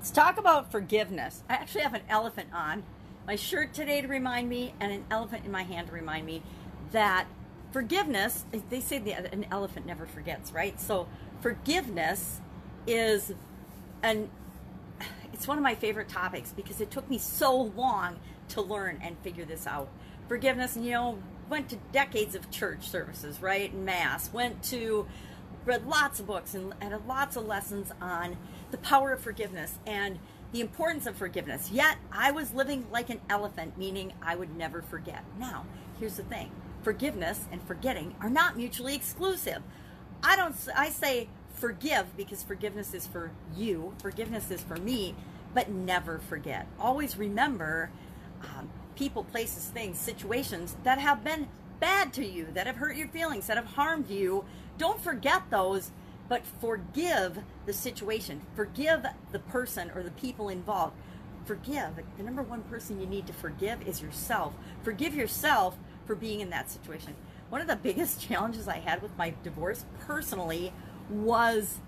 Let's talk about forgiveness. I actually have an elephant on my shirt today to remind me, and an elephant in my hand to remind me that forgiveness, they say that an elephant never forgets, right? So forgiveness is an it's one of my favorite topics because it took me so long to learn and figure this out. Forgiveness, you know, went to decades of church services, right? Mass, went to read lots of books and had lots of lessons on the power of forgiveness and the importance of forgiveness. Yet I was living like an elephant, meaning I would never forget. Now, here's the thing forgiveness and forgetting are not mutually exclusive. I don't, I say forgive because forgiveness is for you, forgiveness is for me, but never forget. Always remember um, people, places, things, situations that have been bad to you, that have hurt your feelings, that have harmed you. Don't forget those but forgive the situation. Forgive the person or the people involved. Forgive. The number one person you need to forgive is yourself. Forgive yourself for being in that situation. One of the biggest challenges I had with my divorce personally was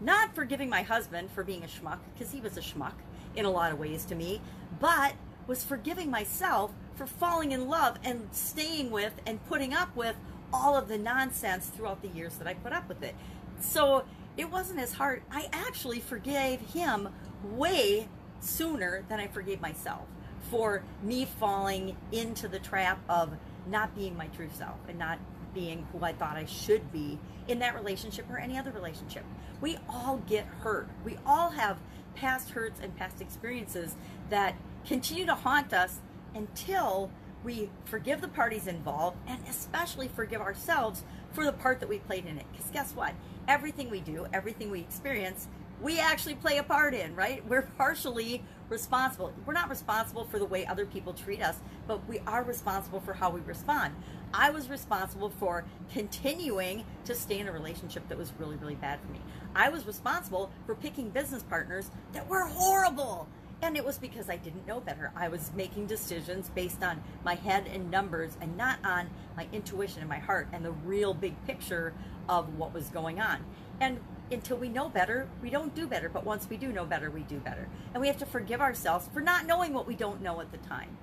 not forgiving my husband for being a schmuck, because he was a schmuck in a lot of ways to me, but was forgiving myself for falling in love and staying with and putting up with all of the nonsense throughout the years that I put up with it. So it wasn't as hard. I actually forgave him way sooner than I forgave myself for me falling into the trap of not being my true self and not being who I thought I should be in that relationship or any other relationship. We all get hurt. We all have past hurts and past experiences that continue to haunt us until we forgive the parties involved and especially forgive ourselves for the part that we played in it. Because guess what? Everything we do, everything we experience, we actually play a part in, right? We're partially responsible. We're not responsible for the way other people treat us, but we are responsible for how we respond. I was responsible for continuing to stay in a relationship that was really, really bad for me. I was responsible for picking business partners that were horrible. And it was because I didn't know better. I was making decisions based on my head and numbers and not on my intuition and my heart and the real big picture of what was going on. And until we know better, we don't do better. But once we do know better, we do better. And we have to forgive ourselves for not knowing what we don't know at the time.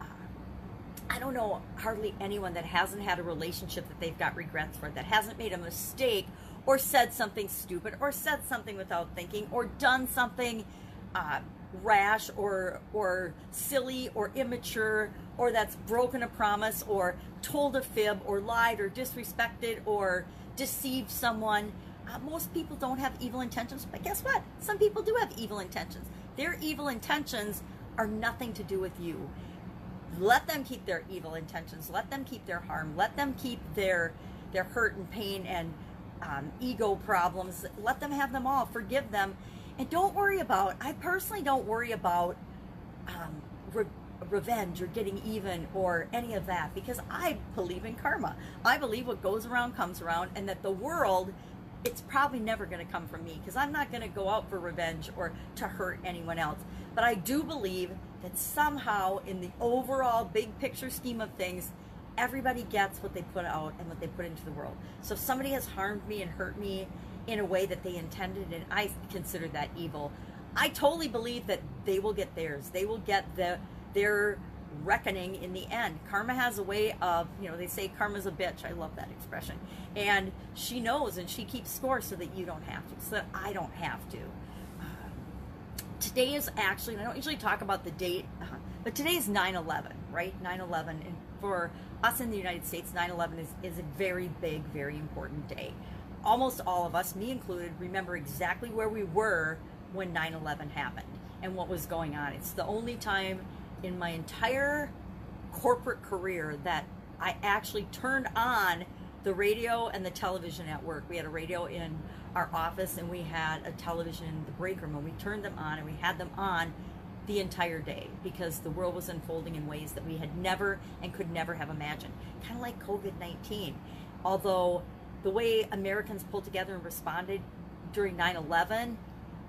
Uh, I don't know hardly anyone that hasn't had a relationship that they've got regrets for, that hasn't made a mistake or said something stupid or said something without thinking or done something uh, rash or or silly or immature or that's broken a promise or told a fib or lied or disrespected or deceived someone. Uh, most people don't have evil intentions, but guess what? Some people do have evil intentions. Their evil intentions are nothing to do with you. Let them keep their evil intentions. Let them keep their harm. Let them keep their their hurt and pain and um, ego problems. Let them have them all. Forgive them and don't worry about, I personally don't worry about um, re- revenge or getting even or any of that because I believe in karma. I believe what goes around comes around and that the world, it's probably never going to come from me because I'm not going to go out for revenge or to hurt anyone else. But I do believe that somehow in the overall big picture scheme of things, everybody gets what they put out and what they put into the world. So if somebody has harmed me and hurt me in a way that they intended, and I consider that evil. I totally believe that they will get theirs. They will get the their reckoning in the end. Karma has a way of, you know, they say karma's a bitch. I love that expression. And she knows and she keeps score so that you don't have to, so that I don't have to. today is actually, and I don't usually talk about the date, uh, but today is 9 11, right? 9 11. And for us in the United States, 9 11 is, is a very big, very important day almost all of us, me included, remember exactly where we were when 9 11 happened and what was going on. It's the only time in my entire corporate career that I actually turned on the radio and the television at work. We had a radio in our office and we had a television in the break room and we turned them on and we had them on the entire day because the world was unfolding in ways that we had never and could never have imagined. Kind of like COVID 19. Although the way Americans pulled together and responded during 9 11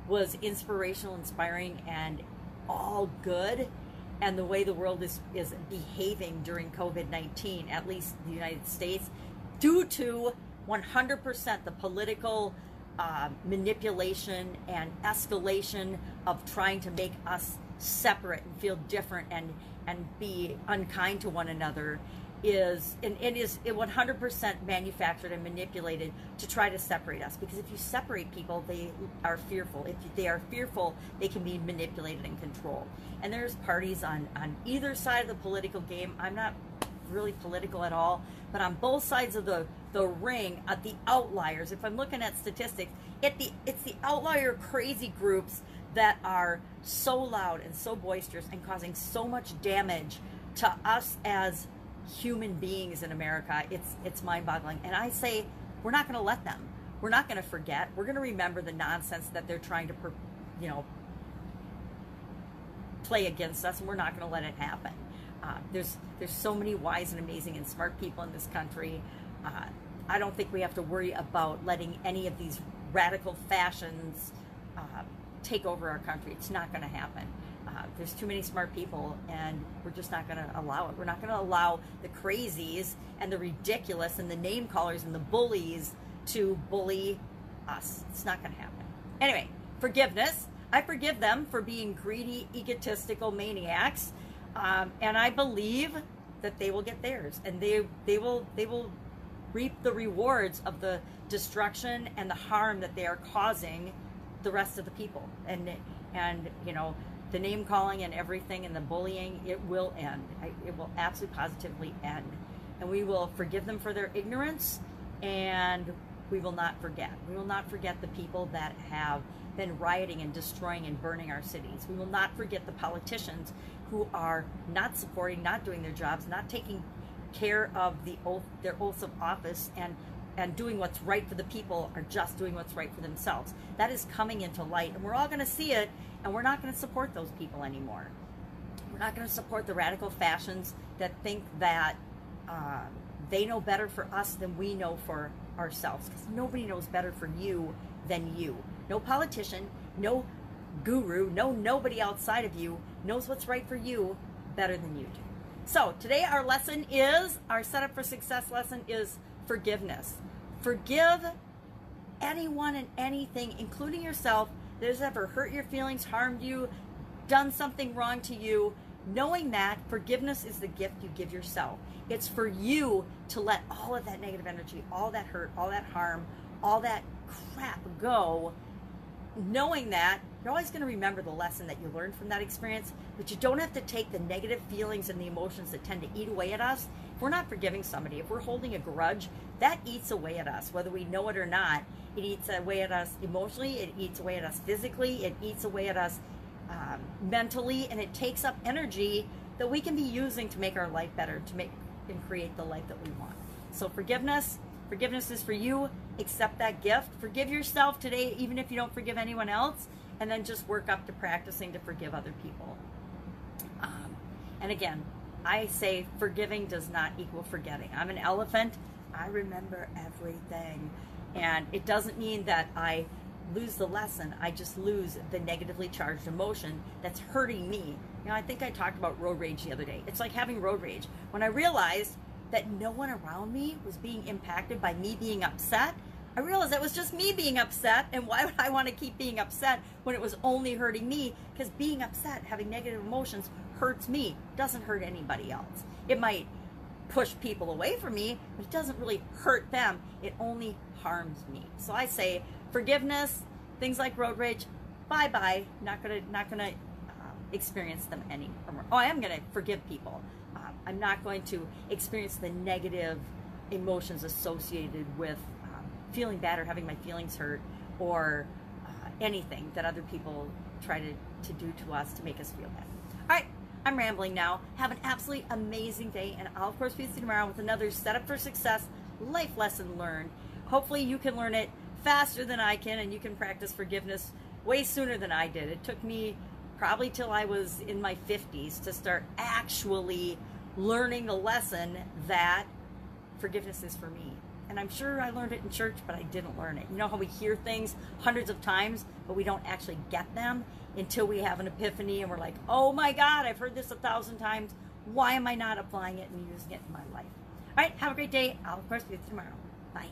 was inspirational, inspiring, and all good. And the way the world is, is behaving during COVID 19, at least the United States, due to 100% the political uh, manipulation and escalation of trying to make us separate and feel different and and be unkind to one another is and it is it 100% manufactured and manipulated to try to separate us. Because if you separate people they are fearful. If they are fearful they can be manipulated and controlled. And there's parties on on either side of the political game. I'm not really political at all but on both sides of the the ring at the outliers. If i'm looking at statistics it the it's the outlier crazy groups that are so loud and so boisterous and causing so much damage to us as human beings in America. It's it's mind-boggling. And I say we're not going to let them. We're not going to forget. We're going to remember the nonsense that they're trying to, you know, play against us, and we're not going to let it happen. Uh, there's there's so many wise and amazing and smart people in this country. Uh, I don't think we have to worry about letting any of these radical fashions uh, take over our country. It's not going to happen. Uh, there's too many smart people, and we're just not going to allow it. We're not going to allow the crazies and the ridiculous and the name callers and the bullies to bully us. It's not going to happen. Anyway, forgiveness. I forgive them for being greedy, egotistical maniacs, um, and I believe that they will get theirs, and they they will they will reap the rewards of the destruction and the harm that they are causing the rest of the people. And and you know the name calling and everything and the bullying, it will end. It will absolutely positively end. And we will forgive them for their ignorance and we will not forget. We will not forget the people that have been rioting and destroying and burning our cities. We will not forget the politicians who are not supporting, not doing their jobs, not taking care of the oath, their oaths of office and and doing what's right for the people are just doing what's right for themselves. That is coming into light, and we're all going to see it, and we're not going to support those people anymore. We're not going to support the radical fashions that think that uh, they know better for us than we know for ourselves, because nobody knows better for you than you. No politician, no guru, no nobody outside of you knows what's right for you better than you do. So today our lesson is, our setup for success lesson is forgiveness. Forgive anyone and anything, including yourself, that has ever hurt your feelings, harmed you, done something wrong to you, knowing that forgiveness is the gift you give yourself. It's for you to let all of that negative energy, all that hurt, all that harm, all that crap go, knowing that you're always going to remember the lesson that you learned from that experience, but you don't have to take the negative feelings and the emotions that tend to eat away at us. If we're not forgiving somebody, if we're holding a grudge, that eats away at us, whether we know it or not. It eats away at us emotionally, it eats away at us physically, it eats away at us um, mentally, and it takes up energy that we can be using to make our life better, to make and create the life that we want. So forgiveness, forgiveness is for you. Accept that gift. Forgive yourself today, even if you don't forgive anyone else, and then just work up to practicing to forgive other people. Um, and again, I say forgiving does not equal forgetting. I'm an elephant. I remember everything. And it doesn't mean that I lose the lesson. I just lose the negatively charged emotion that's hurting me. You know, I think I talked about road rage the other day. It's like having road rage. When I realized that no one around me was being impacted by me being upset, I realized that was just me being upset. And why would I want to keep being upset when it was only hurting me? Because being upset, having negative emotions, hurts me, doesn't hurt anybody else. It might push people away from me, but it doesn't really hurt them. It only harms me. So I say forgiveness, things like road rage, bye bye. Not gonna not gonna uh, experience them anymore. Oh, I am gonna forgive people. Uh, I'm not going to experience the negative emotions associated with um, feeling bad or having my feelings hurt or uh, anything that other people try to, to do to us to make us feel bad. All right, I'm rambling now. Have an absolutely amazing day, and I'll, of course, be with you tomorrow with another Setup for Success life lesson learned. Hopefully, you can learn it faster than I can, and you can practice forgiveness way sooner than I did. It took me probably till I was in my 50s to start actually learning the lesson that forgiveness is for me. And I'm sure I learned it in church, but I didn't learn it. You know how we hear things hundreds of times, but we don't actually get them? until we have an epiphany and we're like, oh my God, I've heard this a thousand times. Why am I not applying it and using it in my life? All right, have a great day. I'll, of course, be tomorrow. Bye.